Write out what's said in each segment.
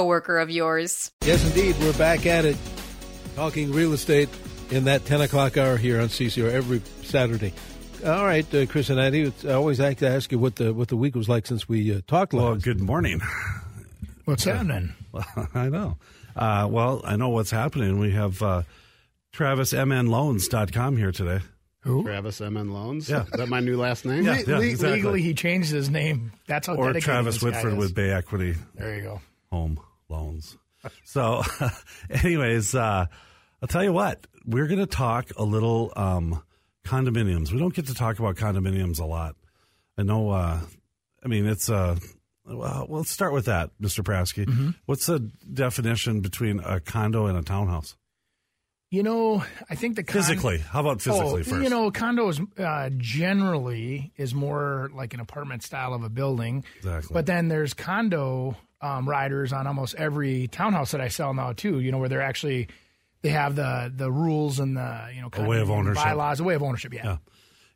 coworker of yours. Yes, indeed. We're back at it, talking real estate in that 10 o'clock hour here on CCR every Saturday. All right, uh, Chris and Andy, I always like to ask you what the what the week was like since we uh, talked last. Well, good morning. What's happening? Well, I know. Uh, well, I know what's happening. We have uh, TravisMNLoans.com here today. Who? Travis MN Loans. Yeah. Is that my new last name? Yeah, yeah, exactly. Legally, he changed his name. That's how Or dedicated Travis this guy Whitford is. with Bay Equity There you go. Home Loans. So, anyways, uh, I'll tell you what, we're going to talk a little um, condominiums. We don't get to talk about condominiums a lot. I know, uh, I mean, it's Uh, well, let's start with that, Mr. Prasky. Mm-hmm. What's the definition between a condo and a townhouse? You know, I think the con- Physically. How about physically oh, first? You know, condos uh, generally is more like an apartment style of a building. Exactly. But then there's condo um, riders on almost every townhouse that I sell now too. You know, where they're actually they have the the rules and the you know A way of condominium ownership. bylaws, a way of ownership. Yeah. Yeah.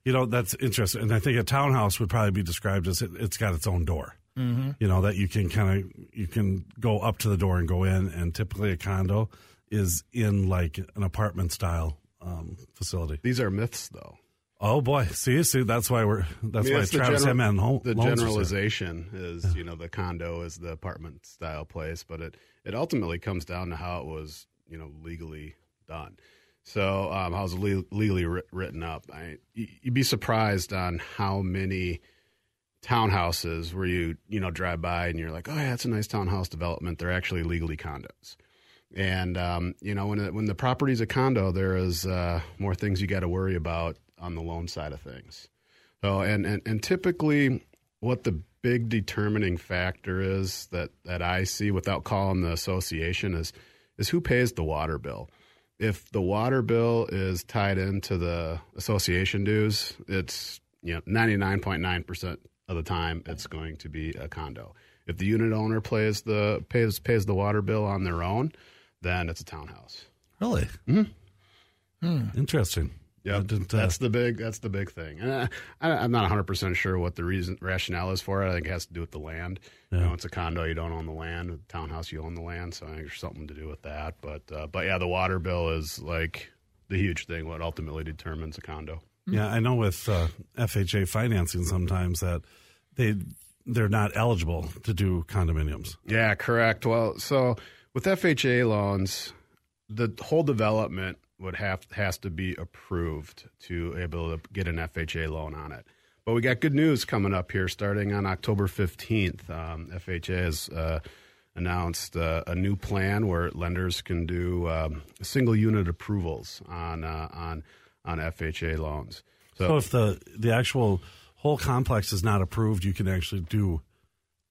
You know, that's interesting. And I think a townhouse would probably be described as it, it's got its own door. Mm-hmm. You know, that you can kind of, you can go up to the door and go in. And typically a condo is in like an apartment style um, facility. These are myths, though. Oh boy. See, see, that's why we're, that's I mean, why Travis gener- M. Home, The Loans is here. generalization is, you know, the condo is the apartment style place, but it, it ultimately comes down to how it was, you know, legally done. So, um, how it's le- legally writ- written up. I, you'd be surprised on how many townhouses where you, you know, drive by and you're like, oh, yeah, it's a nice townhouse development. They're actually legally condos. And um, you know, when it, when the property's a condo, there is uh, more things you got to worry about on the loan side of things. So, and, and and typically, what the big determining factor is that that I see, without calling the association, is is who pays the water bill. If the water bill is tied into the association dues, it's you know ninety nine point nine percent of the time it's going to be a condo. If the unit owner pays the pays pays the water bill on their own, then it's a townhouse. Really? Mm-hmm. Interesting. Yeah, uh, that's the big that's the big thing. And I, I'm not 100 percent sure what the reason rationale is for it. I think it has to do with the land. You know, it's a condo, you don't own the land. A townhouse, you own the land. So I think there's something to do with that. But uh, but yeah, the water bill is like the huge thing. What ultimately determines a condo. Yeah, I know with uh, FHA financing sometimes that they they're not eligible to do condominiums. Yeah, correct. Well, so with FHA loans, the whole development would have has to be approved to able to get an FHA loan on it. But we got good news coming up here, starting on October fifteenth. Um, FHA has uh, announced uh, a new plan where lenders can do um, single unit approvals on uh, on on FHA loans. So if the the actual whole complex is not approved, you can actually do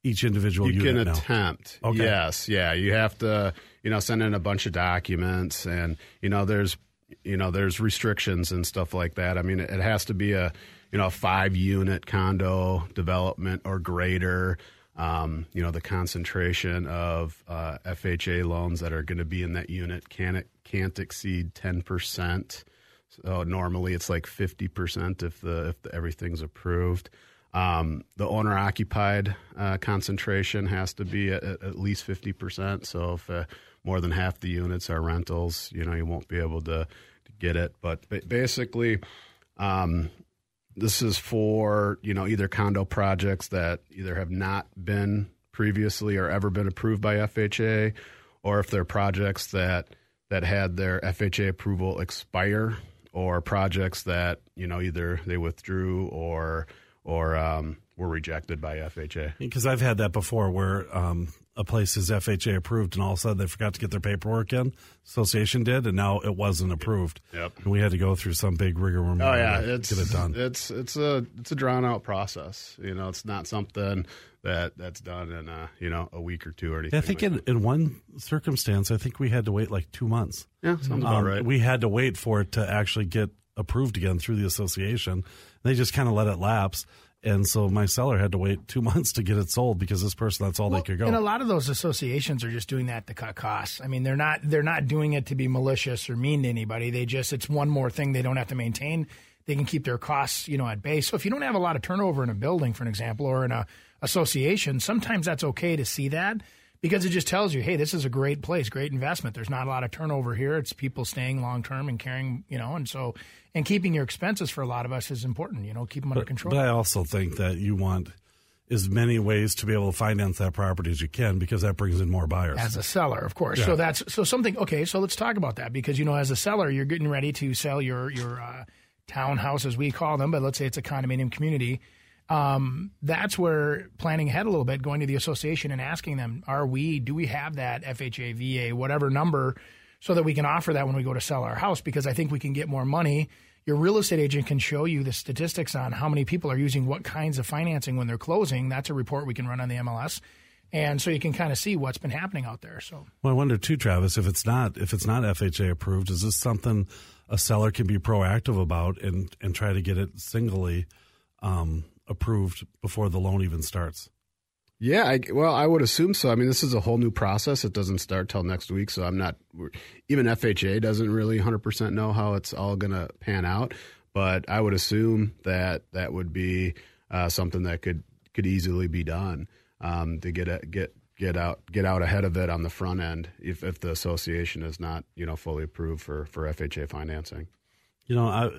each individual you can attempt. Okay. Yes, yeah. You have to, you know, send in a bunch of documents, and you know, there's, you know, there's restrictions and stuff like that. I mean, it has to be a, you know, a five unit condo development or greater. Um, you know, the concentration of uh, FHA loans that are going to be in that unit can't can't exceed ten percent. So normally it's like fifty percent if the if the, everything's approved. Um, the owner occupied uh, concentration has to be at, at least 50%. So if uh, more than half the units are rentals, you know, you won't be able to, to get it. But ba- basically, um, this is for, you know, either condo projects that either have not been previously or ever been approved by FHA, or if they're projects that, that had their FHA approval expire, or projects that, you know, either they withdrew or or um, were rejected by FHA. Because I've had that before where um, a place is FHA approved and all of a sudden they forgot to get their paperwork in. Association did, and now it wasn't approved. Yep. And we had to go through some big rigmarole Oh yeah, to it's get it done. It's it's a it's a drawn out process. You know, it's not something that that's done in a you know a week or two or anything. I think like in, in one circumstance, I think we had to wait like two months. yeah, sounds about Um, right. We had to wait for it to actually get approved again through the association. They just kind of let it lapse. And so my seller had to wait two months to get it sold because this person, that's all they could go. And a lot of those associations are just doing that to cut costs. I mean, they're not they're not doing it to be malicious or mean to anybody. They just it's one more thing they don't have to maintain. They can keep their costs, you know, at bay. So if you don't have a lot of turnover in a building, for an example, or in a association, sometimes that's okay to see that because it just tells you, hey, this is a great place, great investment. There's not a lot of turnover here. It's people staying long term and caring, you know, and so and keeping your expenses for a lot of us is important. You know, keep them under but, control. but I also think that you want as many ways to be able to finance that property as you can because that brings in more buyers. as a seller, of course. So that's so something. Okay, so let's talk about that because you know, as a seller, you're getting ready to sell your your uh, townhouse, as we call them, but let's say it's a condominium community. Um, that's where planning ahead a little bit, going to the association and asking them, are we, do we have that FHA, VA, whatever number, so that we can offer that when we go to sell our house? Because I think we can get more money. Your real estate agent can show you the statistics on how many people are using what kinds of financing when they're closing. That's a report we can run on the MLS. And so you can kind of see what's been happening out there. So Well, I wonder too, Travis, if it's not if it's not FHA approved, is this something a seller can be proactive about and and try to get it singly um, approved before the loan even starts? Yeah, I, well, I would assume so. I mean, this is a whole new process. It doesn't start till next week, so I'm not. Even FHA doesn't really 100% know how it's all going to pan out, but I would assume that that would be uh, something that could could easily be done um, to get a, get get out get out ahead of it on the front end if if the association is not you know fully approved for for FHA financing. You know, I,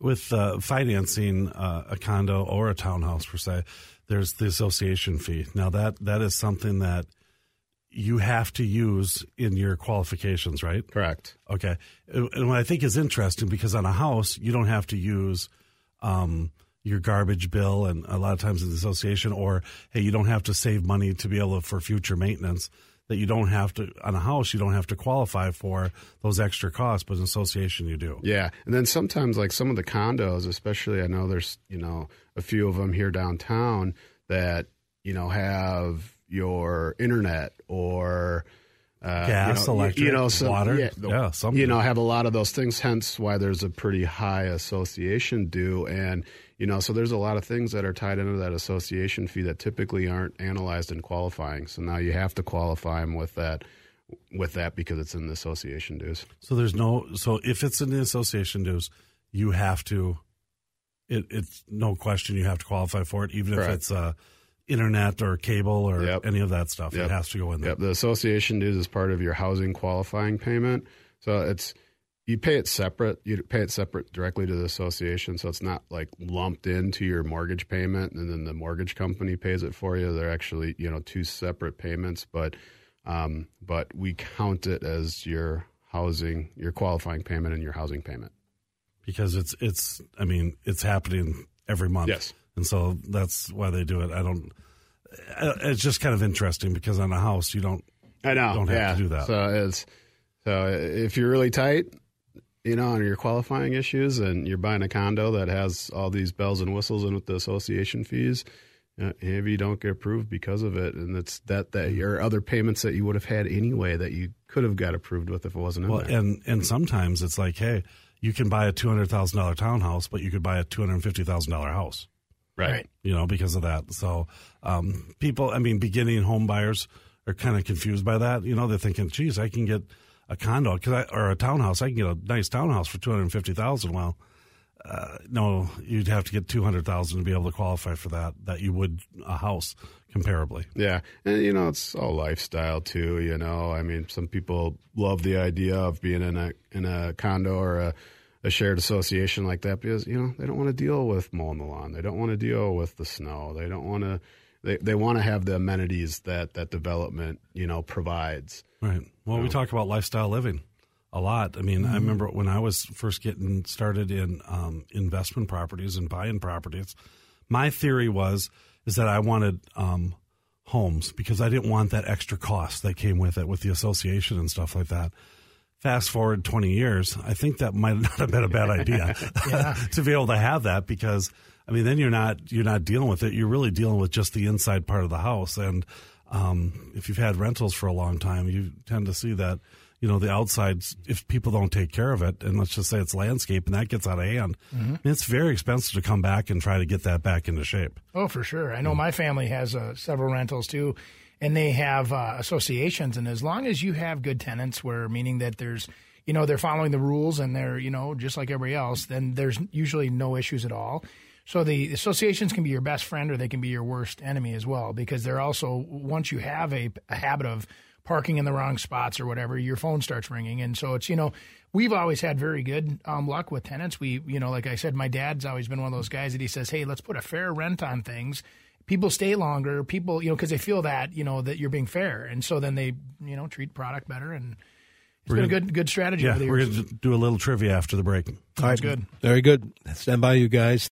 with uh, financing uh, a condo or a townhouse per se, there's the association fee. Now that that is something that you have to use in your qualifications, right? Correct. Okay. And what I think is interesting because on a house, you don't have to use um, your garbage bill, and a lot of times in the association, or hey, you don't have to save money to be able to, for future maintenance. That you don't have to on a house, you don't have to qualify for those extra costs, but in association you do. Yeah, and then sometimes like some of the condos, especially I know there's you know a few of them here downtown that you know have your internet or uh, Gas, you know, electric, you know, some, water. yeah, the- Yeah, some you do. know have a lot of those things. Hence why there's a pretty high association due, and you know so there's a lot of things that are tied into that association fee that typically aren't analyzed in qualifying. So now you have to qualify them with that with that because it's in the association dues. So there's no so if it's in the association dues, you have to. It, it's no question you have to qualify for it, even if it's uh, internet or cable or Yep. any of that stuff. It has to go in there. Yep, the association dues is part of your housing qualifying payment. So it's you pay it separate. You pay it separate directly to the association, so it's not like lumped into your mortgage payment, and then the mortgage company pays it for you. They're actually you know two separate payments, but um, but we count it as your housing, your qualifying payment, and your housing payment. because it's it's I mean it's happening every month. Yes. and so that's why they do it. I don't. uh, It's just kind of interesting because on a house you don't. I know. Don't have yeah. to do that. So it's so if you're really tight, you know, on your qualifying issues, and you're buying a condo that has all these bells and whistles and with the association fees, uh, maybe you don't get approved because of it, and it's that that your other payments that you would have had anyway that you could have got approved with if it wasn't in Well, there. and and sometimes it's like, hey, you can buy a two hundred thousand dollar townhouse, but you could buy a two hundred fifty thousand dollar house. right. Right. you know, because of that. So, um, people, I mean, beginning home buyers are kind of confused by that. You know, they're thinking, geez, I can get a condo I, or a townhouse. I can get a nice townhouse for 250000 Well, uh, no, you'd have to get 200000 to be able to qualify for that, that you would a house comparably. Yeah, and you know it's all lifestyle too. You know, I mean, some people love the idea of being in a in a condo or a, a shared association like that because you know they don't want to deal with mowing the lawn. They don't want to deal with the snow. They don't want to. They they want to have the amenities that that development you know provides. Right. Well, we talk about lifestyle living a lot. I mean, I remember when I was first getting started in um, investment properties and buying properties, my theory was is that I wanted um, homes because I didn't want that extra cost that came with it with the association and stuff like that. Fast forward 20 years, I think that might not have been a bad idea to be able to have that because I mean then you're not you're not dealing with it. You're really dealing with just the inside part of the house. And um, if you've had rentals for a long time, you tend to see that you know the outsides if people don't take care of it and let's just say it's landscape and that gets out of hand mm-hmm. it's very expensive to come back and try to get that back into shape. Oh for sure. I know my family has uh, several rentals too and they have uh, associations. And as long as you have good tenants where meaning that there's you know they're following the rules and they're you know just like everybody else then there's usually no issues at all so the associations can be your best friend or they can be your worst enemy as well because they're also once you have a, a habit of parking in the wrong spots or whatever, your phone starts ringing. And so it's, you know, we've always had very good um, luck with tenants. We, you know, like I said, my dad's always been one of those guys that he says, hey, let's put a fair rent on things. People stay longer. People, you know, because they feel that, you know, that you're being fair. And so then they, you know, treat product better. And it's we're been gonna, a good good strategy. Yeah, we're going to do a little trivia after the break. All right, good. Very good. Stand by, you guys.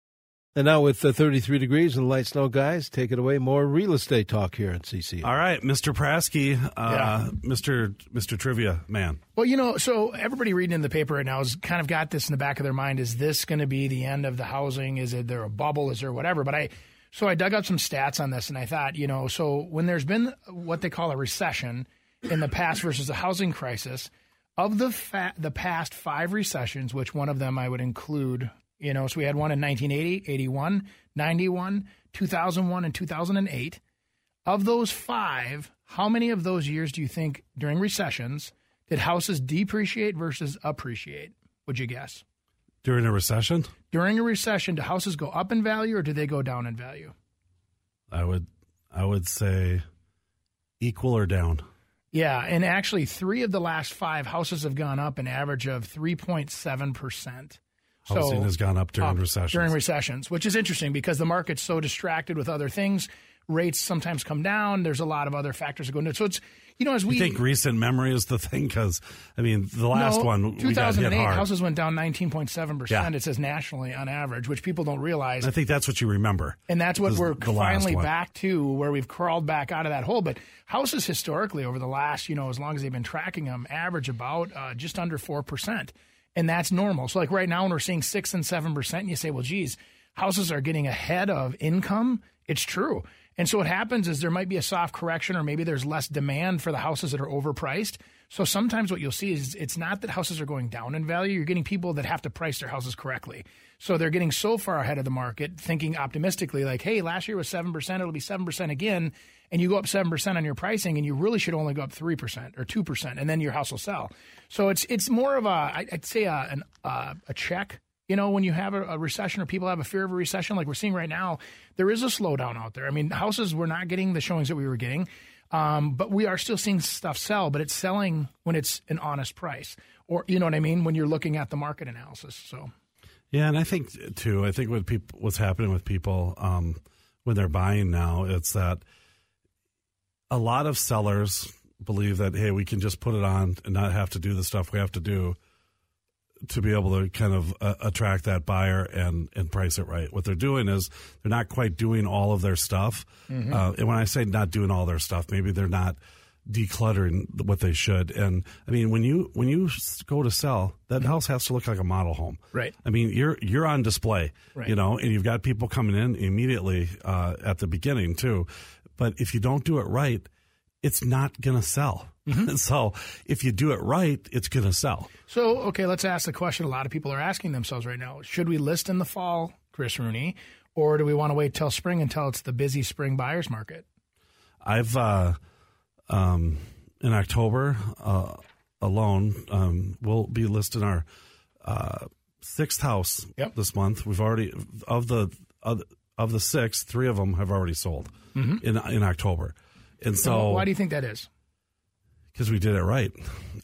And now with the 33 degrees and light snow, guys, take it away. More real estate talk here at CC. All right, Mr. Prasky, uh, yeah. Mr. Mr. Trivia man. Well, you know, so everybody reading in the paper right now has kind of got this in the back of their mind. Is this going to be the end of the housing? Is it there a bubble? Is there whatever? But I, so I dug up some stats on this, and I thought, you know, so when there's been what they call a recession in the past versus a housing crisis, of the fa- the past five recessions, which one of them I would include you know, so we had one in 1980, 81, 91, 2001, and 2008. Of those five, how many of those years do you think during recessions did houses depreciate versus appreciate? Would you guess? During a recession? During a recession, do houses go up in value or do they go down in value? I would I would say equal or down. Yeah, and actually 3 of the last 5 houses have gone up an average of 3.7%. Housing so, has gone up during recessions. During recessions, which is interesting because the market's so distracted with other things. Rates sometimes come down. There's a lot of other factors that go into it. So it's you know as we you think recent memory is the thing because I mean the last no, one 2008 houses went down 19.7 percent. It says nationally on average, which people don't realize. I think that's what you remember, and that's what we're finally back to where we've crawled back out of that hole. But houses historically over the last you know as long as they've been tracking them average about uh, just under four percent and that's normal. So like right now when we're seeing six and seven percent, and you say, well, geez, houses are getting ahead of income. It's true. And so what happens is there might be a soft correction, or maybe there's less demand for the houses that are overpriced. So sometimes what you'll see is it's not that houses are going down in value. You're getting people that have to price their houses correctly. So they're getting so far ahead of the market, thinking optimistically, like, hey, last year was 7%, it'll be 7% again. And you go up 7% on your pricing, and you really should only go up 3% or 2%, and then your house will sell. So it's it's more of a, I'd say, a, an, uh, a check you know, when you have a, a, recession or people have a fear of a recession, like we're seeing right now, there is a slowdown out there. I mean, houses we're not getting the showings that we were getting, um, but we are still seeing stuff sell. But it's selling when it's an honest price, or you know what I mean, when you're looking at the market analysis. So, yeah, and I think too, I think what people, what's happening with people um, when they're buying now, it's that a lot of sellers believe that hey, we can just put it on and not have to do the stuff we have to do to be able to kind of uh, attract that buyer and and price it right. What they're doing is they're not quite doing all of their stuff. Mm-hmm. Uh, and when I say not doing all their stuff, maybe they're not decluttering what they should. And I mean, when you when you go to sell, that house has to look like a model home. Right. I mean, you're you're on display. Right. You know, and you've got people coming in immediately uh, at the beginning too. But if you don't do it right, it's not going to sell. Mm-hmm. so if you do it right, it's going to sell. So, okay, let's ask the question a lot of people are asking themselves right now. Should we list in the fall, Chris Rooney, or do we want to wait till spring until it's the busy spring buyer's market? I've, uh, um, in October uh, alone, um, we'll be listing our uh, sixth house yep. this month. We've already, of the, of, of the six, three of them have already sold mm-hmm. in, in October. And so, why do you think that is? Because we did it right,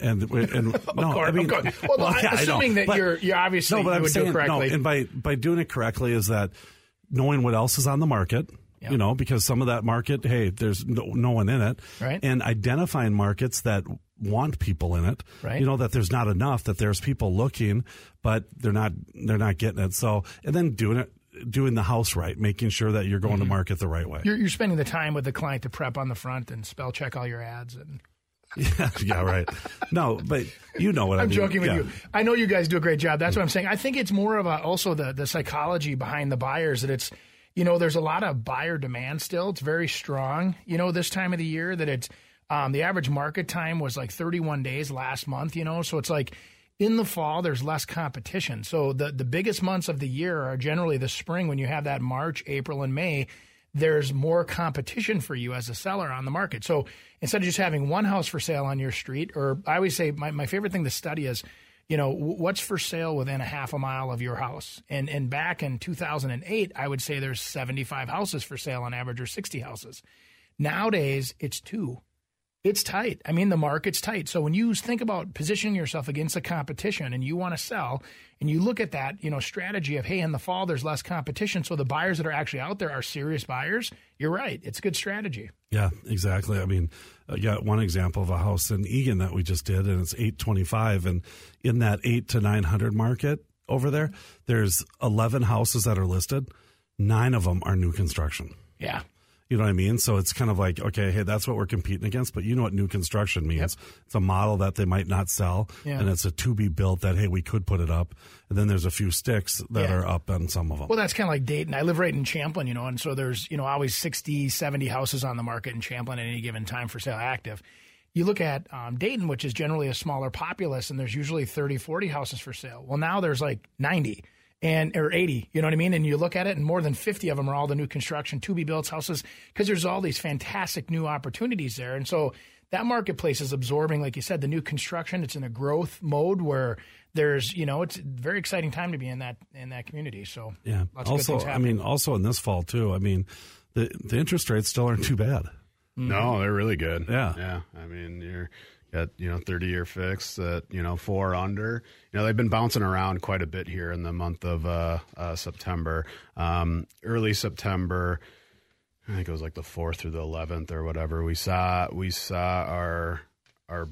and and no, course, I mean, well, well yeah, assuming that but, you're you're obviously no, but I'm saying, correctly. No, and by by doing it correctly is that knowing what else is on the market, you know, because some of that market, hey, there's no, no one in it, right? And identifying markets that want people in it, right? You know that there's not enough, that there's people looking, but they're not they're not getting it. So, and then doing it doing the house right, making sure that you're going Mm-hmm. to market the right way. You're, you're spending the time with the client to prep on the front and spell check all your ads. And yeah, yeah, right. No, but you know what I I'm mean. joking with Yeah. you. I know you guys do a great job. That's what I'm saying. I think it's more of a, also the the psychology behind the buyers that it's you know there's a lot of buyer demand still. It's very strong. You know this time of the year that it's um, the average market time was like 31 days last month. You know, so it's like in the fall there's less competition. So the the biggest months of the year are generally the spring when you have that March, April, and May there's more competition for you as a seller on the market. So instead of just having one house for sale on your street, or I always say my, my favorite thing to study is, you know, what's for sale within a half a mile of your house. And and back in 2008, I would say there's 75 houses for sale on average, or 60 houses. Nowadays, it's two. It's tight. I mean, the market's tight. So when you think about positioning yourself against the competition and you want to sell, and you look at that, you know, strategy of, hey, in the fall there's less competition, so the buyers that are actually out there are serious buyers. You're right. It's a good strategy. Yeah, exactly. I mean, uh, I got one example of a house in Eagan that we just did, and it's eight twenty five, and in that eight to nine hundred market over there, there's eleven houses that are listed. Nine of them are new construction. Yeah. You know what I mean? So it's kind of like, okay, hey, that's what we're competing against. But you know what new construction means? It's a model that they might not sell, Yeah. and it's a to be built that hey, we could put it up, and then there's a few sticks that Yeah. are up on some of them. Well, that's kind of like Dayton. I live right in Champlin, you know, and so there's, you know, always 60, 70 houses on the market in Champlin at any given time for sale active. You look at um, Dayton, which is generally a smaller populace, and there's usually 30, 40 houses for sale. Well, now there's like 90 and or 80, you know what I mean? And you look at it, and more than 50 of them are all the new construction, to be built houses, because there's all these fantastic new opportunities there. And so that marketplace is absorbing, like you said, the new construction. It's in a growth mode where there's, you know, it's a very exciting time to be in that in that community. So Yeah. lots of good also, things I mean, also in this fall too. I mean, the the interest rates still aren't too bad. No, they're really good. Yeah. yeah. I mean, you're got you know thirty year fix at you know four under. You know they've been bouncing around quite a bit here in the month of uh, uh, September, um, early September. I think it was like the fourth through the eleventh or whatever. We saw we saw our our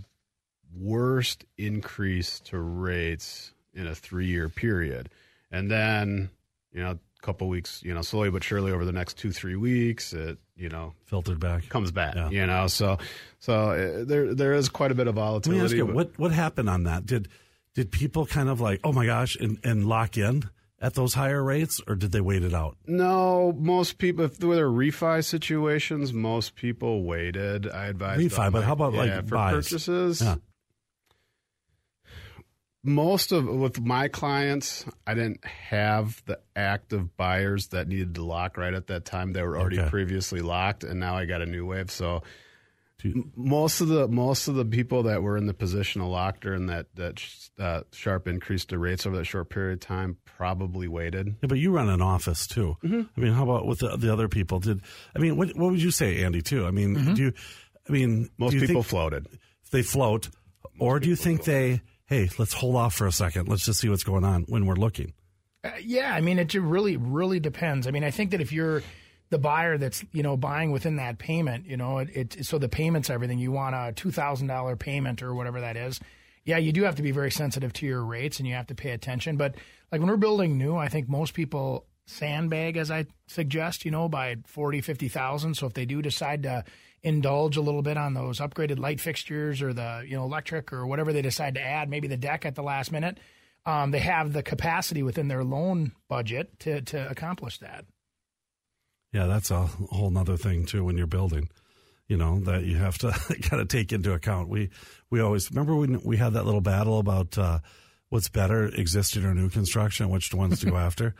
worst increase to rates in a three year period, and then you know couple weeks, you know, slowly but surely over the next two three weeks, it you know Filtered back. comes back. Yeah. You know, so so uh, there there is quite a bit of Let me volatility. ask you, but- what what happened on that? Did did people kind of like, oh my gosh, and, and lock in at those higher rates, or did they wait it out? no, most people if there were refi situations, most people waited. I advise Refi, them, but how about, like, for buys? purchases? Yeah. Most of with my clients, I didn't have the active buyers that needed to lock right at that time. They were already Okay. previously locked, and now I got a new wave. So Do most of the most of the people that were in the position of lock during that that uh, sharp increase to rates over that short period of time probably waited. Yeah, but you run an office too. Mm-hmm. I mean, how about with the, the other people? Did I mean what what would you say, Andy? Too. I mean, Mm-hmm. do you? I mean, Most people think floated. they float, or do you think they? Hey, let's hold off for a second. Let's just see what's going on when we're looking. Uh, yeah, I mean, it really, really depends. I mean, I think that if you're the buyer that's you know buying within that payment, you know, it, it so the payments everything. You want a two thousand dollar payment or whatever that is. Yeah, you do have to be very sensitive to your rates and you have to pay attention. But like when we're building new, I think most people sandbag as I suggest, you know, by 40, 50,000. So if they do decide to indulge a little bit on those upgraded light fixtures or the, you know, electric or whatever they decide to add, maybe the deck at the last minute, um, they have the capacity within their loan budget to, to accomplish that. Yeah, that's a whole nother thing too when you're building. You know that you have to kind of take into account. We we always remember when we had that little battle about uh, what's better, existing or new construction, which ones to go after.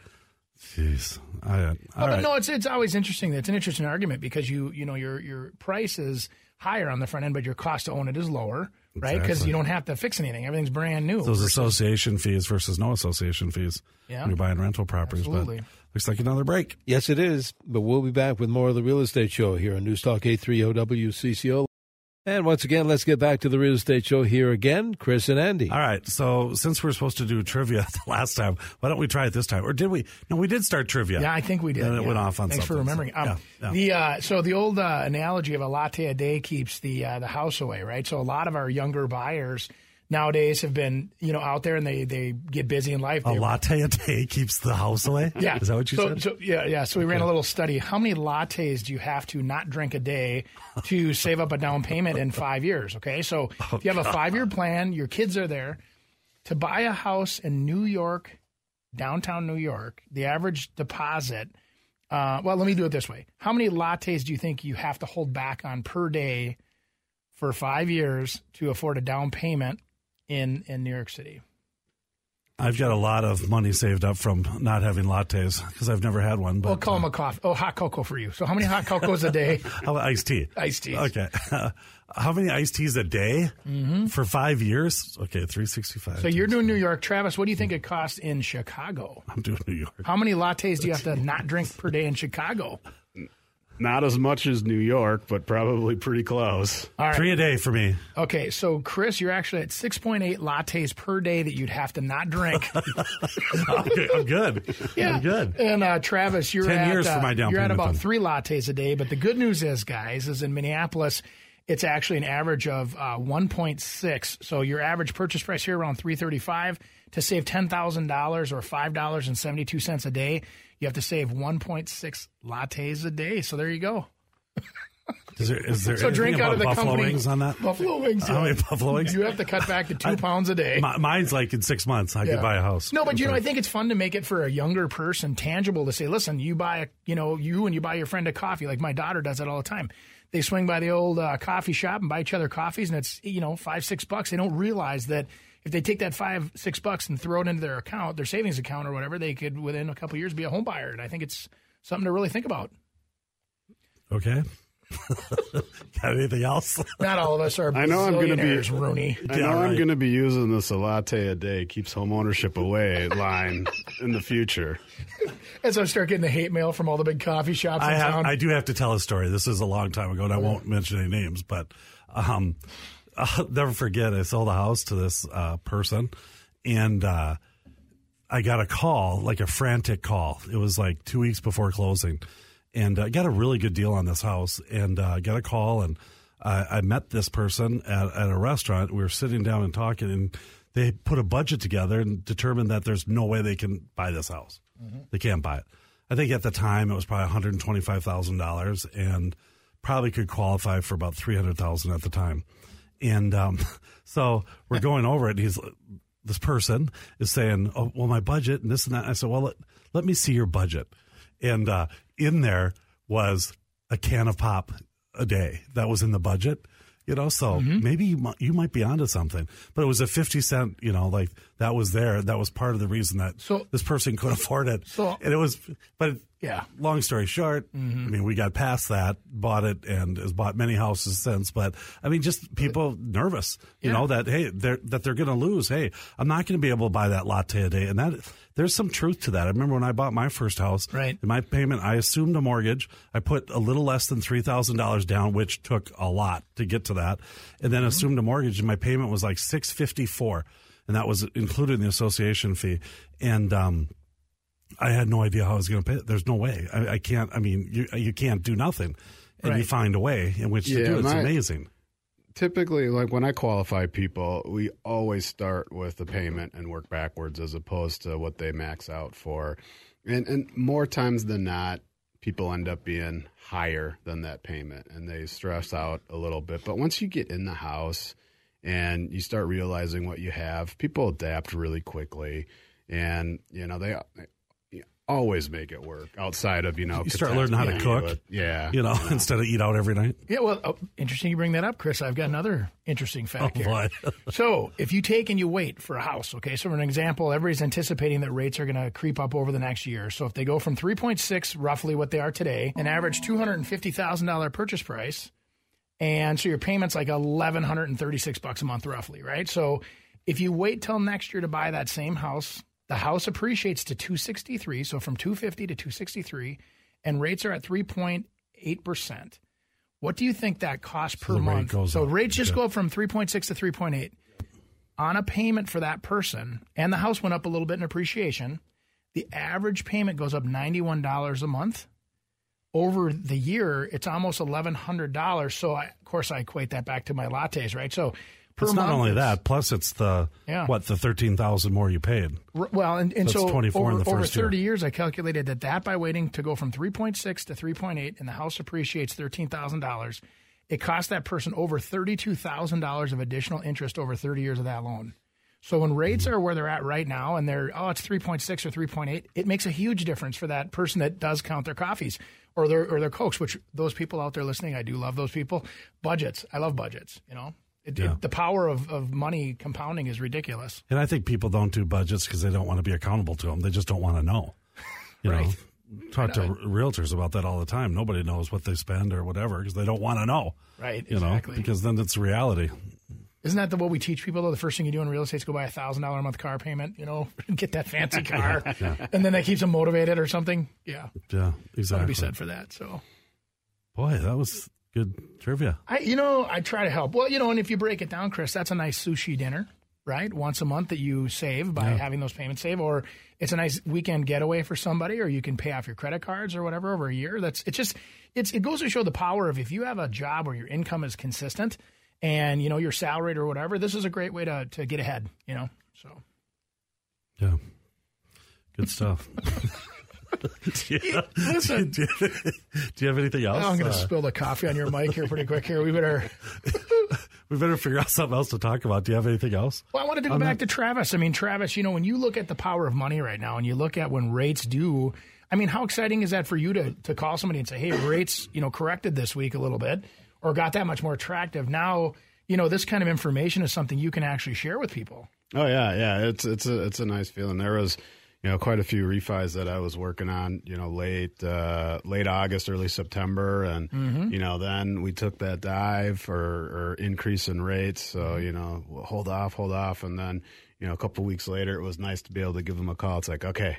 Jeez, I, uh, all But right. no, it's it's always interesting. It's an interesting argument because you you know your your price is higher on the front end, but your cost to own it is lower, right? Because Exactly. you don't have to fix anything; everything's brand new. Those versus- association fees versus no association fees Yeah. when you're buying rental properties. Absolutely. But looks like another break. Yes, it is. But we'll be back with more of the Real Estate Show here on News Talk 830 WCCO. And once again, let's get back to the Real Estate Show here again. Chris and Andy. All right. So since we're supposed to do trivia the last time, why don't we try it this time? Or did we? No, we did start trivia. Yeah, I think we did. And it yeah. went off on something. Thanks for remembering. so, Um, yeah, yeah. The uh, so the old uh, analogy of a latte a day keeps the uh, the house away, right? So a lot of our younger buyers nowadays have been you know out there and they they get busy in life. A They- latte a day keeps the house away. yeah, is that what you so, said? So yeah, yeah. So we ran a little study. How many lattes do you have to not drink a day to save up a down payment in five years? Okay, so if you have a five year plan, your kids are there to buy a house in New York, downtown New York. The average deposit. Uh, well, let me do it this way. How many lattes do you think you have to hold back on per day for five years to afford a down payment in in New York City? I've got a lot of money saved up from not having lattes because I've never had one. But We'll call them a coffee. Oh, hot cocoa for you. So how many hot cocos a day? how about iced tea? Iced tea. Okay. how many iced teas a day for five years? Okay, three sixty five. Mm-hmm. So you're doing New York, Travis. What do you think it costs in Chicago? I'm doing New York. How many lattes do you have to not drink per day in Chicago? Not as much as New York, but probably pretty close. All right. Three a day for me. Okay, so Chris, you're actually at 6.8 lattes per day that you'd have to not drink. Okay, I'm good. I'm good. And uh, Travis, you're 10 at years for uh, my down you're at about then. three lattes a day. But the good news is, guys, is in Minneapolis, it's actually an average of uh, 1.6. So your average purchase price here around 335 to save ten thousand dollars or five dollars and seventy two cents a day. You have to save 1.6 lattes a day. So there you go. Is there, is there So drink out of the buffalo company. wings on that? Buffalo wings. How many buffalo wings? You have to cut back to two pounds a day. Mi- mine's like in six months, I Yeah. could buy a house. No, but you know, I think it's fun to make it for a younger person tangible to say, listen, you buy a, you know, you and you buy your friend a coffee. Like my daughter does it all the time. They swing by the old uh, coffee shop and buy each other coffees, and it's you know five six bucks. They don't realize that if they take that five six bucks and throw it into their account, their savings account or whatever, they could within a couple of years be a home buyer. And I think it's something to really think about. Okay. Got anything else? Not all of us are. I know I'm gonna be- Rooney. I know Yeah, I'm going to be using this a latte a day keeps home ownership away line in the future. As I start getting the hate mail from all the big coffee shops in I have. town. I do have to tell a story. This is a long time ago, and I won't mention any names. But um, I'll never forget. I sold a house to this uh, person, and uh, I got a call, like a frantic call. It was like two weeks before closing, and I got a really good deal on this house. And uh, I got a call, and I, I met this person at, at a restaurant. We were sitting down and talking, and they put a budget together and determined that there's no way they can buy this house. They can't buy it. I think at the time it was probably one hundred twenty five thousand dollars, and probably could qualify for about three hundred thousand at the time. And um, so we're going over it. And he's this person is saying, "Oh, well, my budget and this and that." I said, "Well, let, let me see your budget." And uh, in there was a can of pop a day that was in the budget. You know, so Mm-hmm. maybe you might, you might be onto something. But it was a fifty cent. You know, like that was there. That was part of the reason that So- this person could afford it. So- and it was, but Yeah. Long story short, I mean, we got past that, bought it, and has bought many houses since. But I mean, just people nervous, you Yeah. know, that hey, they're that they're going to lose. Hey, I'm not going to be able to buy that latte a day, and that there's some truth to that. I remember when I bought my first house, Right. In my payment, I assumed a mortgage. I put a little less than three thousand dollars down, which took a lot to get to that, and then assumed a mortgage, and my payment was like six fifty four, and that was included in the association fee, and um. I had no idea how I was going to pay it. There's no way. I, I can't. I mean, you you can't do nothing, and you find a way in which to do it. It's my- amazing. Typically, like when I qualify people, we always start with the payment and work backwards as opposed to what they max out for. And and more times than not, people end up being higher than that payment and they stress out a little bit. But once you get in the house and you start realizing what you have, people adapt really quickly and you know they they always make it work outside of you know You start learning how to cook, but yeah You know, instead of eat out every night. Yeah, well, oh, interesting you bring that up, Chris. I've got another interesting fact Oh, here. so, if you take and you wait for a house, okay, so for an example, everybody's anticipating that rates are going to creep up over the next year. So, if they go from 3.6, roughly what they are today, an average $250,000 purchase price, and so your payment's like 1136 bucks a month roughly, right? So, if you wait till next year to buy that same house, the house appreciates to 263, so from 250 to 263, and rates are at 3.8%. What do you think that costs per rate month? goes so up. rates just Okay. go up from 3.6 to 3.8 on a payment for that person, and the house went up a little bit in appreciation. The average payment goes up $91 a month. Over the year, it's almost $1,100. So, I, of course, I equate that back to my lattes, right? So, it's not only that. Plus, it's the Yeah. what the thirteen thousand more you paid. R- Well, and, and So so, 24 over, in the over first year. 30 years, I calculated that that by waiting to go from 3.6 to 3.8, and the house appreciates $13,000, it cost that person over $32,000 of additional interest over 30 years of that loan. So when rates Mm-hmm. are where they're at right now, and they're oh it's 3.6 or 3.8, it makes a huge difference for that person that does count their coffees or their or their cokes. Which those people out there listening, I do love those people. Budgets, I love budgets. You know, it, Yeah. it, the power of, of money compounding is ridiculous. And I think people don't do budgets because they don't want to be accountable to them. They just don't want to know. You know, talk to realtors about that all the time. Nobody knows what they spend or whatever because they don't want to know. Right, You exactly. know, because then it's reality. Isn't that the what we teach people though? The first thing you do in real estate is go buy a thousand dollar a month car payment, you know, get that fancy car, and then that keeps them motivated or something. Yeah, Yeah, something to exactly. be said for that. So Boy, that was good trivia. I, you know, I try to help. Well, you know, and if you break it down, Chris, that's a nice sushi dinner, right? Once a month that you save by having those payments save, or it's a nice weekend getaway for somebody, or you can pay off your credit cards or whatever over a year. That's it's just it's it goes to show the power of if you have a job where your income is consistent and you know you're salaried or whatever, this is a great way to to get ahead. You know, so. Yeah, good stuff. do, you, Listen. do, you, do you have anything else? I'm going to Uh, spill the coffee on your mic here pretty quick. Here, we better. we better figure out something else to talk about. Do you have anything else? Well, I wanted to go back to Travis. I mean, Travis, you know, when you look at the power of money right now, and you look at when rates do, I mean, how exciting is that for you to to call somebody and say, "Hey, rates, you know, corrected this week a little bit, or got that much more attractive." Now, you know, this kind of information is something you can actually share with people. Oh yeah, yeah. It's it's a it's a nice feeling. There was, you know, quite a few refis that I was working on. You know, late uh, late August, early September, and you know, then we took that dive or, or increase in rates. So you know, we'll hold off, hold off, and then you know, a couple weeks later, it was nice to be able to give them a call. It's like, okay,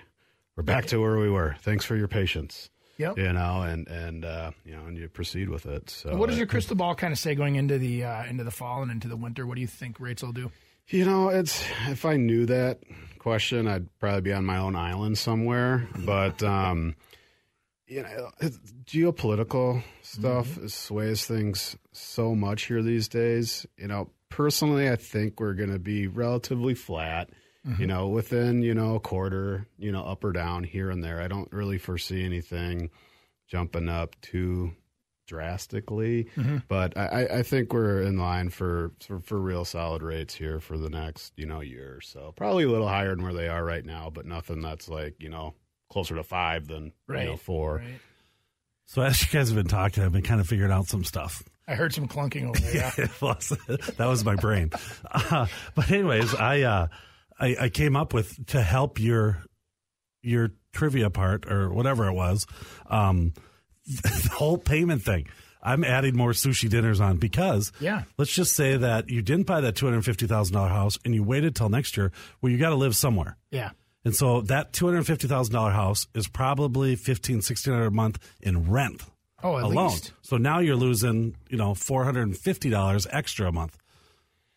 we're back to where we were. Thanks for your patience. Yep. You know, and and uh, you know, and you proceed with it. So What does your crystal ball kind of say going into the uh, into the fall and into the winter? What do you think rates will do? You know, it's if I knew that question, I'd probably be on my own island somewhere. Mm-hmm. But um, you know, geopolitical stuff mm-hmm. sways things so much here these days. You know, personally, I think we're going to be relatively flat. You mm-hmm. know, within you know a quarter, you know, up or down here and there. I don't really foresee anything jumping up too drastically, but I, I- I think we're in line for, for for real solid rates here for the next you know year or so. Probably a little higher than where they are right now, but nothing that's like you know closer to five than you know four. Right. So as you guys have been talking, I've been kind of figuring out some stuff. I heard some clunking over there. Yeah. It was- that was my brain. Uh, but anyways, I, uh, I I came up with to help your your trivia part or whatever it was, um, the whole payment thing. I'm adding more sushi dinners on because Yeah. let's just say that you didn't buy that two hundred fifty thousand dollar house and you waited till next year. Well, you got to live somewhere. yeah. And so that two hundred fifty thousand dollar house is probably fifteen, sixteen hundred a month in rent Oh, at alone. least. So now you're losing, you know, four hundred and fifty dollars extra a month.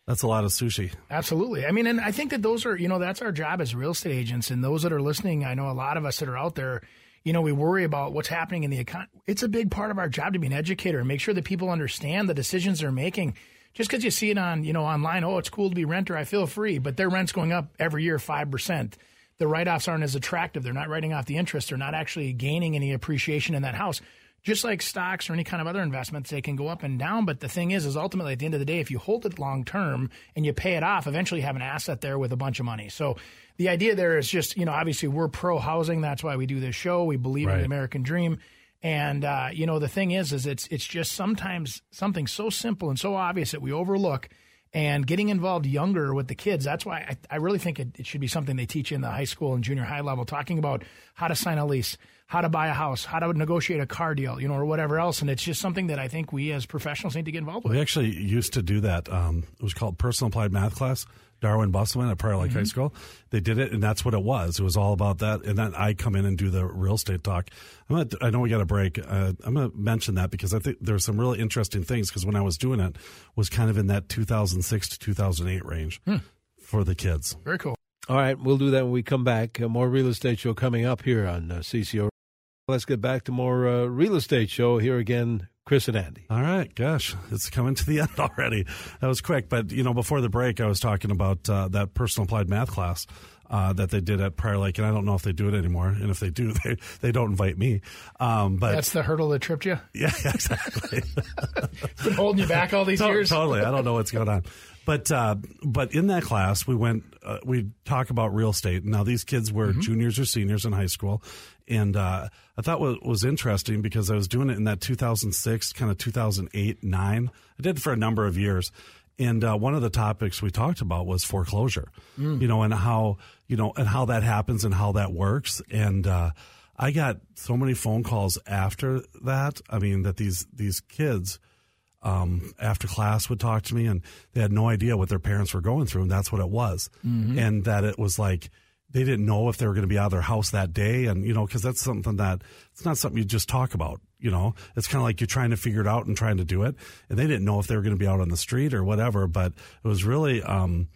That's a lot of sushi. Absolutely. I mean, and I think that those are, you know, that's our job as real estate agents. And those that are listening, I know a lot of us that are out there, you know, we worry about what's happening in the economy. It's a big part of our job to be an educator and make sure that people understand the decisions they're making. Just because you see it on, you know, online, oh, it's cool to be renter, I feel free, but their rent's going up every year five percent. The write-offs aren't as attractive. They're not writing off the interest. They're not actually gaining any appreciation in that house just like stocks or any kind of other investments, they can go up and down. But the thing is, is ultimately at the end of the day, if you hold it long term and you pay it off, eventually you have an asset there with a bunch of money. So the idea there is just, you know, obviously we're pro housing. That's why we do this show. We believe in the American dream. And uh, you know, the thing is, is it's it's just sometimes something so simple and so obvious that we overlook. And getting involved younger with the kids, that's why I, I really think it, it should be something they teach in the high school and junior high level, talking about how to sign a lease, how to buy a house, how to negotiate a car deal, you know, or whatever else. And it's just something that I think we as professionals need to get involved with. We actually used to do that. Um, it was called Personal Applied Math Class. Darwin Busselman at Prior Lake Mm-hmm. High School. They did it, and that's what it was. It was all about that. And then I come in and do the real estate talk. I'm gonna, I know we got a break. Uh, I'm going to mention that because I think there's some really interesting things. Because when I was doing it, was kind of in that 2006 to 2008 range Hmm. for the kids. Very cool. All right, we'll do that when we come back. Uh, more real estate show coming up here on uh, CCO. Let's get back to more uh, real estate show here again Chris and Andy. All right, gosh, it's coming to the end already. That was quick, but you know, before the break, I was talking about uh, that personal applied math class uh, that they did at Prior Lake, and I don't know if they do it anymore. And if they do, they they don't invite me. Um, but that's the hurdle that tripped you. Yeah, exactly. it's been holding you back all these to- years. Totally, I don't know what's going on. But uh, but in that class, we went. Uh, we talk about real estate. Now these kids were Mm-hmm. juniors or seniors in high school, and uh, I thought what was interesting because I was doing it in that 2006, kind of 2008, nine. I did it for a number of years, and uh, one of the topics we talked about was foreclosure. Mm. You know, and how you know and how that happens and how that works. And uh, I got so many phone calls after that. I mean, that these these kids um, after class would talk to me and they had no idea what their parents were going through and that's what it was and that it was like they didn't know if they were going to be out of their house that day and you know because that's something that it's not something you just talk about you know it's kind of like you're trying to figure it out and trying to do it and they didn't know if they were going to be out on the street or whatever but it was really um,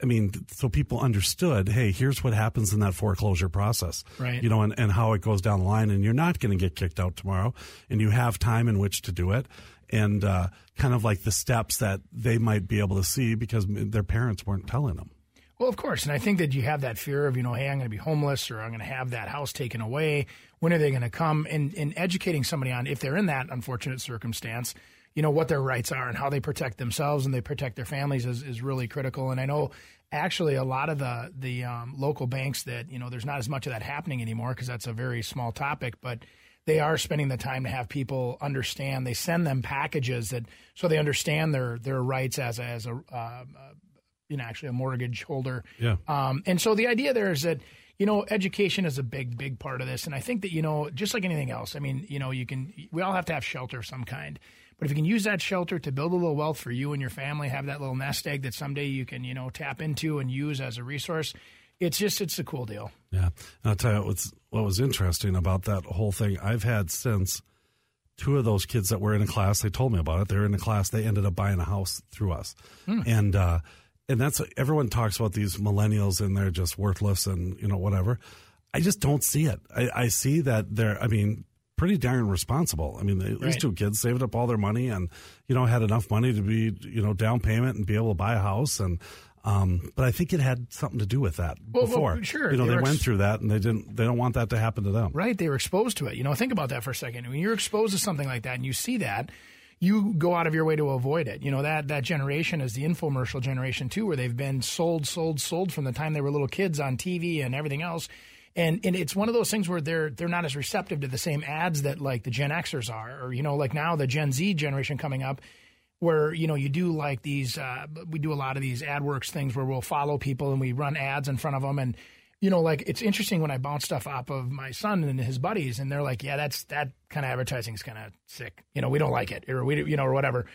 I mean, so people understood, hey, here's what happens in that foreclosure process. Right. You know, and, and how it goes down the line. And you're not going to get kicked out tomorrow. And you have time in which to do it. And uh, kind of like the steps that they might be able to see because their parents weren't telling them. Well, of course. And I think that you have that fear of, you know, hey, I'm going to be homeless or I'm going to have that house taken away. When are they going to come? And, and educating somebody on if they're in that unfortunate circumstance, you know, what their rights are and how they protect themselves and they protect their families is, is really critical. And I know actually a lot of the, the um, local banks that, you know, there's not as much of that happening anymore because that's a very small topic, but they are spending the time to have people understand. They send them packages that so they understand their their rights as a, as a uh, you know actually a mortgage holder. Yeah. Um, and so the idea there is that you know education is a big big part of this, and I think that you know just like anything else, I mean you know you can we all have to have shelter of some kind. But if you can use that shelter to build a little wealth for you and your family, have that little nest egg that someday you can, you know, tap into and use as a resource, it's just it's a cool deal. Yeah. And I'll tell you what's, what was interesting about that whole thing. I've had since two of those kids that were in a class, they told me about it. They were in a class, they ended up buying a house through us. And, uh, and that's everyone talks about these millennials and they're just worthless and, you know, whatever. I just don't see it. I, I see that they're, I mean, pretty darn responsible. I mean, these Right. two kids saved up all their money and, you know, had enough money to be, you know, down payment and be able to buy a house. And, um, but I think it had something to do with that Well, well, before. sure, You know, they they went ex- through that and they didn't, they don't want that to happen to them. Right. They were exposed to it. You know, think about that for a second. When you're exposed to something like that and you see that, you go out of your way to avoid it. You know, that, that generation is the infomercial generation too, where they've been sold, sold, sold from the time they were little kids on TV and everything else. And, and it's one of those things where they're they're not as receptive to the same ads that like the Gen Xers are, or you know, like now the Gen Z generation coming up, where you know you do like these uh, we do a lot of these AdWords things where we'll follow people and we run ads in front of them and you know like it's interesting when I bounce stuff off of my son and his buddies and they're like yeah that's that kind of advertising is kind of sick. You know we don't like it or we you know or whatever.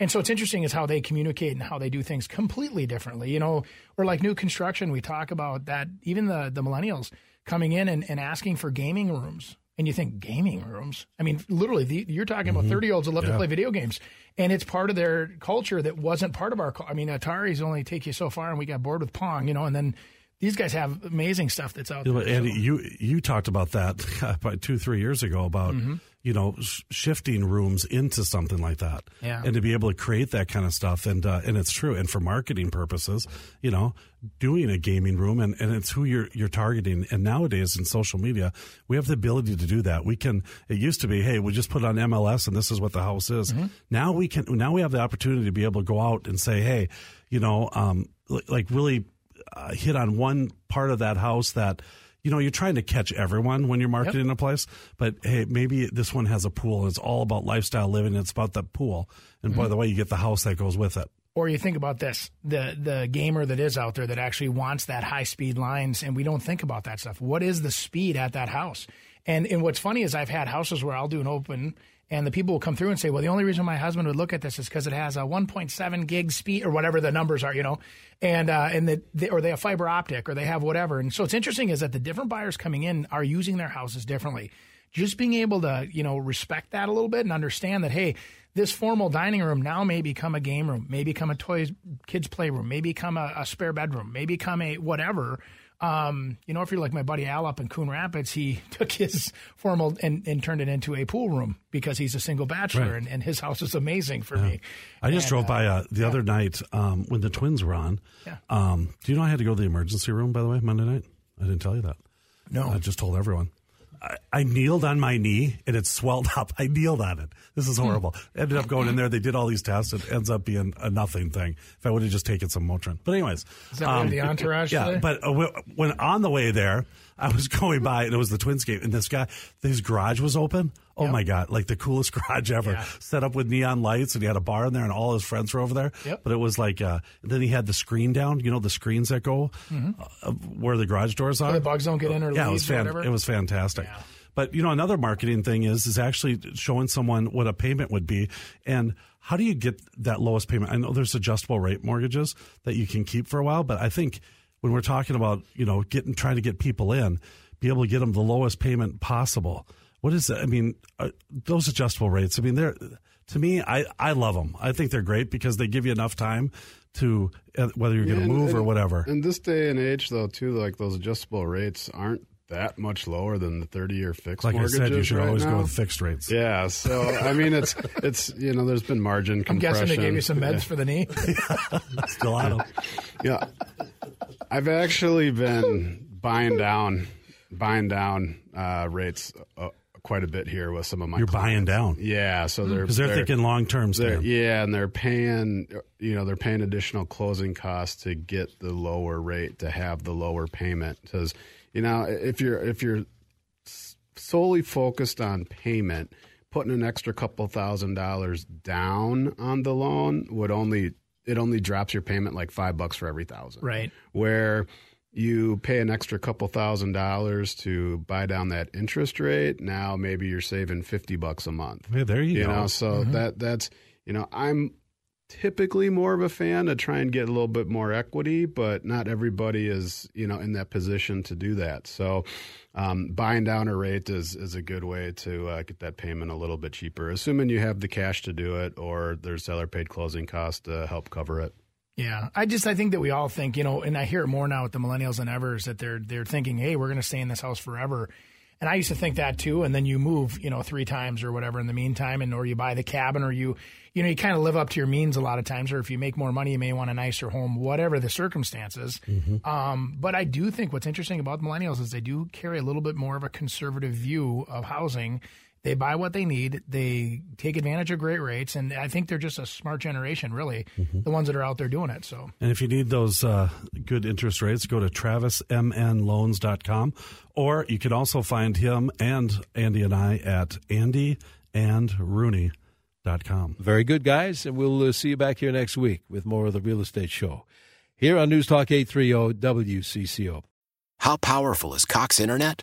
And so it's interesting is how they communicate and how they do things completely differently. You know or like new construction. We talk about that even the the millennials coming in and, and asking for gaming rooms and you think gaming rooms i mean literally the, you're talking about 30 year olds that love to play video games and it's part of their culture that wasn't part of our i mean atari's only take you so far and we got bored with pong you know and then these guys have amazing stuff that's out Yeah, there Andy, so- you you talked about that about two three years ago about Mm-hmm. You know sh- shifting rooms into something like that, Yeah. and to be able to create that kind of stuff, and uh, and it's true, and for marketing purposes, you know, doing a gaming room, and, and it's who you're you're targeting, and nowadays in social media, we have the ability to do that. We can. It used to be, hey, we just put on MLS, and this is what the house is. Mm-hmm. Now we can. Now we have the opportunity to be able to go out and say, hey, you know, um, li- like really uh, hit on one part of that house that you know you're trying to catch everyone when you're marketing a place but hey maybe this one has a pool and it's all about lifestyle living and it's about the pool and by mm-hmm. the way you get the house that goes with it Or you think about this the the gamer that is out there that actually wants that high speed lines, and we don't think about that stuff. What is the speed at that house? And and what's funny is I've had houses where I'll do an open, and the people will come through and say, "Well, the only reason my husband would look at this is because it has a 1.7 gig speed or whatever the numbers are, you know, and uh, and that they, or they have fiber optic or they have whatever." And so it's interesting is that the different buyers coming in are using their houses differently just being able to you know respect that a little bit and understand that hey this formal dining room now may become a game room may become a toys kids playroom may become a, a spare bedroom may become a whatever Um, you know, if you're like my buddy Al up in Coon Rapids, he took his formal and, and turned it into a pool room because he's a single bachelor, Right. and, and his house is amazing for me. I just And, drove uh, by uh, the other night um, when the twins were on. Yeah. Um, do you know I had to go to the emergency room, by the way, Monday night? I didn't tell you that. No. I just told everyone. I, I kneeled on my knee and it swelled up. I kneeled on it. This is horrible. Ended up going in there. They did all these tests. It ends up being a nothing thing. If I would have just taken some Motrin. But anyways, Is that um, the entourage? yeah, today? but uh, when on the way there, I was going by and it was the Twins game, and this guy, his garage was open. Oh Yep. my god, like the coolest garage ever, Yeah. set up with neon lights, and he had a bar in there, and all his friends were over there. Yep. But it was like, uh, then he had the screen down. You know, the screens that go uh, where the garage doors are. Mm-hmm. the bugs don't get in or yeah, it was fan-? It was fantastic. Yeah. But you know, another marketing thing is is actually showing someone what a payment would be, and how do you get that lowest payment? I know there's adjustable rate mortgages that you can keep for a while, but I think when we're talking about you know getting trying to get people in, be able to get them the lowest payment possible. What is that? I mean, uh, those adjustable rates. I mean, they're to me, I I love them. I think they're great because they give you enough time to uh, whether you're going Yeah, to and- move or whatever. In this day and age, though, too, like those adjustable rates aren't that much lower than the thirty-year fixed like I said, you should right always now. go with fixed rates. Yeah, so I mean, it's it's you know, there's been margin compression. I'm guessing they gave you some meds for the knee. Still on them. Yeah, I've actually been buying down, buying down uh, rates uh, quite a bit here with some of my. You're buying down. Yeah, so they're Because they're, thinking long term, They're, yeah, and they're paying, you know, they're paying additional closing costs to get the lower rate to have the lower payment. Because, you know, if you're if you're solely focused on payment, putting an extra couple thousand dollars down on the loan would only it only drops your payment like five bucks for every thousand. Right. Where you pay an extra couple thousand dollars to buy down that interest rate, now maybe you're saving fifty bucks a month Yeah, there you, you go. know so mm-hmm. that that's you know i'm typically more of a fan to try and get a little bit more equity but not everybody is you know in that position to do that. So um, buying down a rate is is a good way to uh, get that payment a little bit cheaper assuming you have the cash to do it or there's seller paid closing costs to help cover it. Yeah, I just I think that we all think you know, and I hear it more now with the millennials than ever is that they're they're thinking, hey, we're going to stay in this house forever. And I used to think that too. And then you move, you know, three times or whatever in the meantime, and or you buy the cabin, or you, you know, you kind of live up to your means a lot of times. Or if you make more money, you may want a nicer home, whatever the circumstances. Um, but I do think what's interesting about millennials is they do carry a little bit more of a conservative view of housing. They buy what they need. They take advantage of great rates, and I think they're just a smart generation, really, the ones that are out there doing it. So And if you need those uh, good interest rates, go to travismnloans.com. Or you can also find him and Andy and I at andyandrooney.com. Very good, guys, and we'll uh, see you back here next week with more of the Real Estate Show. Here on News Talk 830 WCCO. How powerful is Cox Internet?